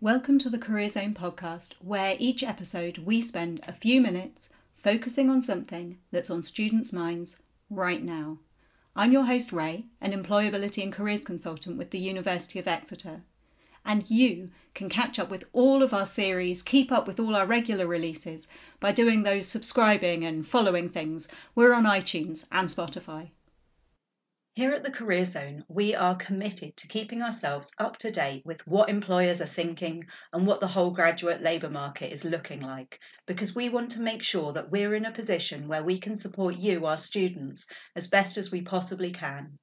Welcome to the Career Zone podcast, where each episode we spend a few minutes focusing on something that's on students' minds right now. I'm your host, Ray, an employability and careers consultant with the University of Exeter. And you can catch up with all of our series, keep up with all our regular releases by doing those subscribing and following things. We're on iTunes and Spotify. Here at the Career Zone, we are committed to keeping ourselves up to date with what employers are thinking and what the whole graduate labour market is looking like, because we want to make sure that we're in a position where we can support you, our students, as best as we possibly can.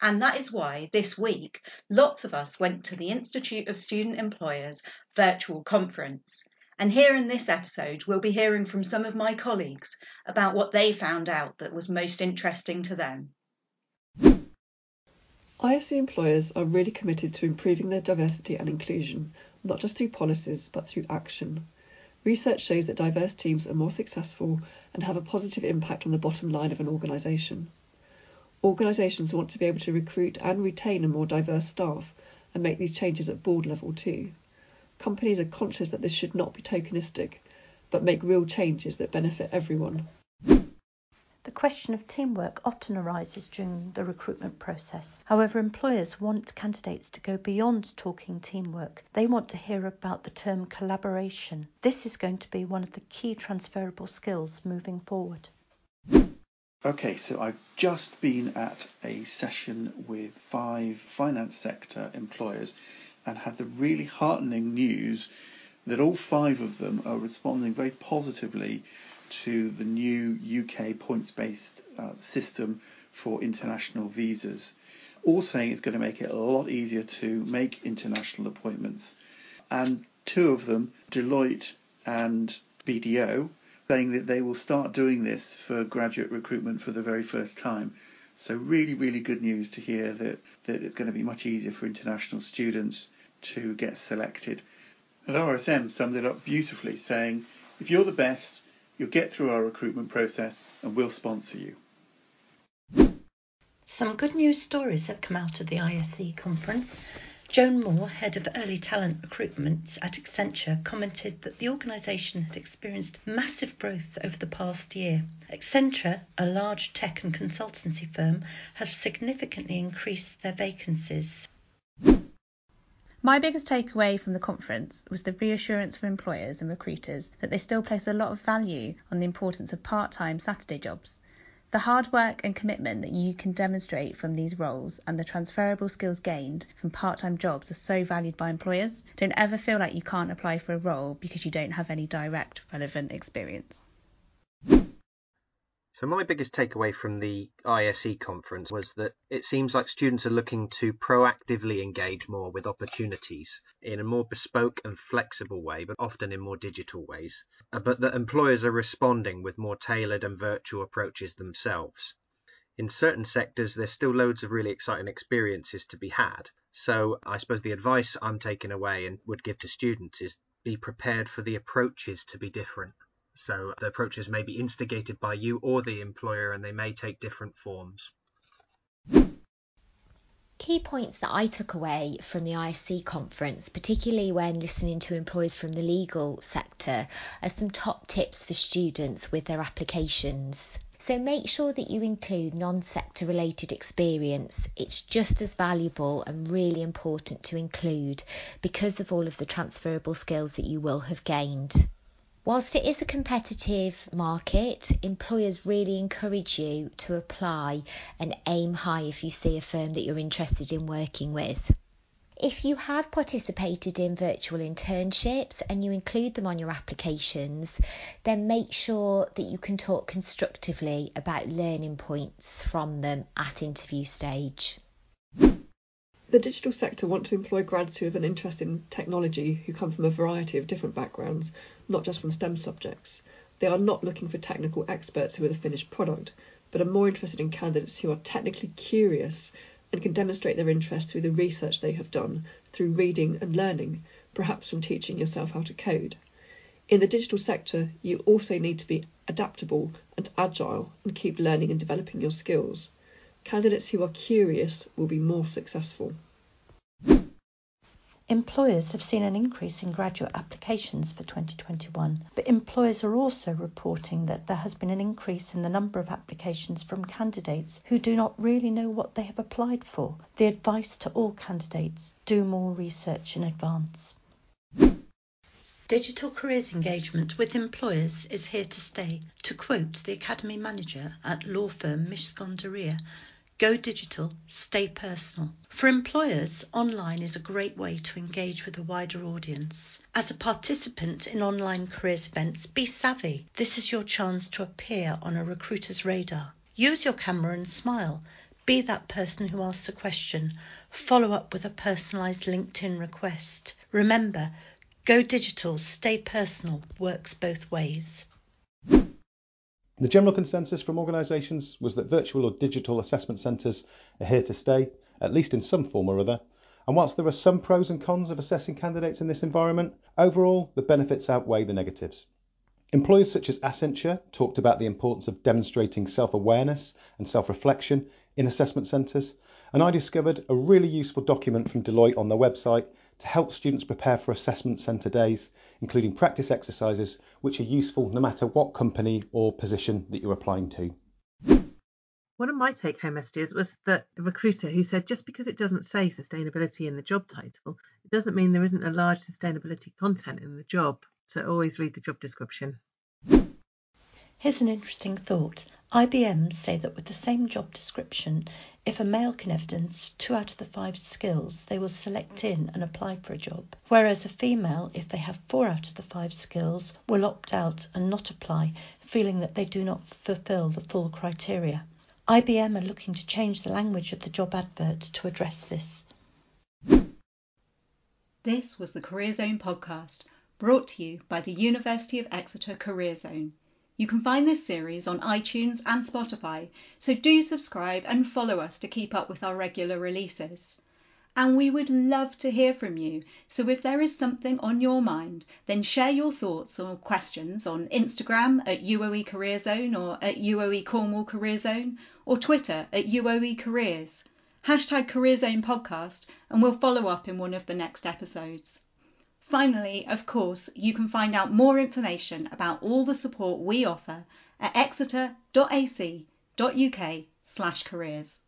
And that is why this week, lots of us went to the Institute of Student Employers virtual conference. And here in this episode, we'll be hearing from some of my colleagues about what they found out that was most interesting to them. ISE employers are really committed to improving their diversity and inclusion, not just through policies but through action. Research shows that diverse teams are more successful and have a positive impact on the bottom line of an organisation. Organisations want to be able to recruit and retain a more diverse staff and make these changes at board level too. Companies are conscious that this should not be tokenistic, but make real changes that benefit everyone. The question of teamwork often arises during the recruitment process. However, employers want candidates to go beyond talking teamwork. They want to hear about the term collaboration. This is going to be one of the key transferable skills moving forward. Okay, so I've just been at a session with five finance sector employers and had the really heartening news that all five of them are responding very positively to the new UK points based uh, system for international visas. All saying it's going to make it a lot easier to make international appointments. And two of them, Deloitte and BDO, saying that they will start doing this for graduate recruitment for the very first time. So really, really good news to hear that, that it's going to be much easier for international students to get selected. And RSM summed it up beautifully, saying, if you're the best, You'll get through our recruitment process and we'll sponsor you. Some good news stories have come out of the ISE conference. Joan Moore, head of early talent recruitment at Accenture, commented that the organisation had experienced massive growth over the past year. Accenture, a large tech and consultancy firm, has significantly increased their vacancies. My biggest takeaway from the conference was the reassurance for employers and recruiters that they still place a lot of value on the importance of part time Saturday jobs. The hard work and commitment that you can demonstrate from these roles and the transferable skills gained from part time jobs are so valued by employers. Don't ever feel like you can't apply for a role because you don't have any direct relevant experience. So my biggest takeaway from the ISE conference was that it seems like students are looking to proactively engage more with opportunities in a more bespoke and flexible way, but often in more digital ways. Uh, but that employers are responding with more tailored and virtual approaches themselves. In certain sectors, there's still loads of really exciting experiences to be had. So I suppose the advice I'm taking away and would give to students is be prepared for the approaches to be different. So the approaches may be instigated by you or the employer and they may take different forms. Key points that I took away from the ISE conference, particularly when listening to employers from the legal sector, are some top tips for students with their applications. So make sure that you include non sector related experience. It's just as valuable and really important to include because of all of the transferable skills that you will have gained. Whilst it is a competitive market, employers really encourage you to apply and aim high if you see a firm that you're interested in working with. If you have participated in virtual internships and you include them on your applications, then make sure that you can talk constructively about learning points from them at interview stage. The digital sector want to employ grads who have an interest in technology who come from a variety of different backgrounds, not just from STEM subjects. They are not looking for technical experts who are the finished product, but are more interested in candidates who are technically curious and can demonstrate their interest through the research they have done, through reading and learning, perhaps from teaching yourself how to code. In the digital sector, you also need to be adaptable and agile and keep learning and developing your skills. Candidates who are curious will be more successful. Employers have seen an increase in graduate applications for 2021, but employers are also reporting that there has been an increase in the number of applications from candidates who do not really know what they have applied for. The advice to all candidates do more research in advance. Digital careers engagement with employers is here to stay. To quote the Academy Manager at law firm Mishcon Go digital, stay personal. For employers, online is a great way to engage with a wider audience. As a participant in online careers events, be savvy. This is your chance to appear on a recruiter's radar. Use your camera and smile. Be that person who asks a question. Follow up with a personalised LinkedIn request. Remember, go digital, stay personal works both ways. The general consensus from organisations was that virtual or digital assessment centres are here to stay, at least in some form or other. And whilst there are some pros and cons of assessing candidates in this environment, overall the benefits outweigh the negatives. Employers such as Accenture talked about the importance of demonstrating self awareness and self reflection in assessment centres, and I discovered a really useful document from Deloitte on their website to help students prepare for assessment centre days, including practice exercises which are useful no matter what company or position that you're applying to. One of my take home messages was that a recruiter who said just because it doesn't say sustainability in the job title, it doesn't mean there isn't a large sustainability content in the job. So always read the job description. Here's an interesting thought. IBM say that with the same job description, if a male can evidence two out of the five skills, they will select in and apply for a job. Whereas a female, if they have four out of the five skills, will opt out and not apply, feeling that they do not fulfill the full criteria. IBM are looking to change the language of the job advert to address this. This was the Career Zone podcast, brought to you by the University of Exeter Career Zone. You can find this series on iTunes and Spotify, so do subscribe and follow us to keep up with our regular releases. And we would love to hear from you, so if there is something on your mind, then share your thoughts or questions on Instagram at UOE Career Zone or at UOE Cornwall Career Zone or Twitter at UOE Careers. Hashtag Career Zone Podcast, and we'll follow up in one of the next episodes. Finally, of course, you can find out more information about all the support we offer at exeter.ac.uk/careers.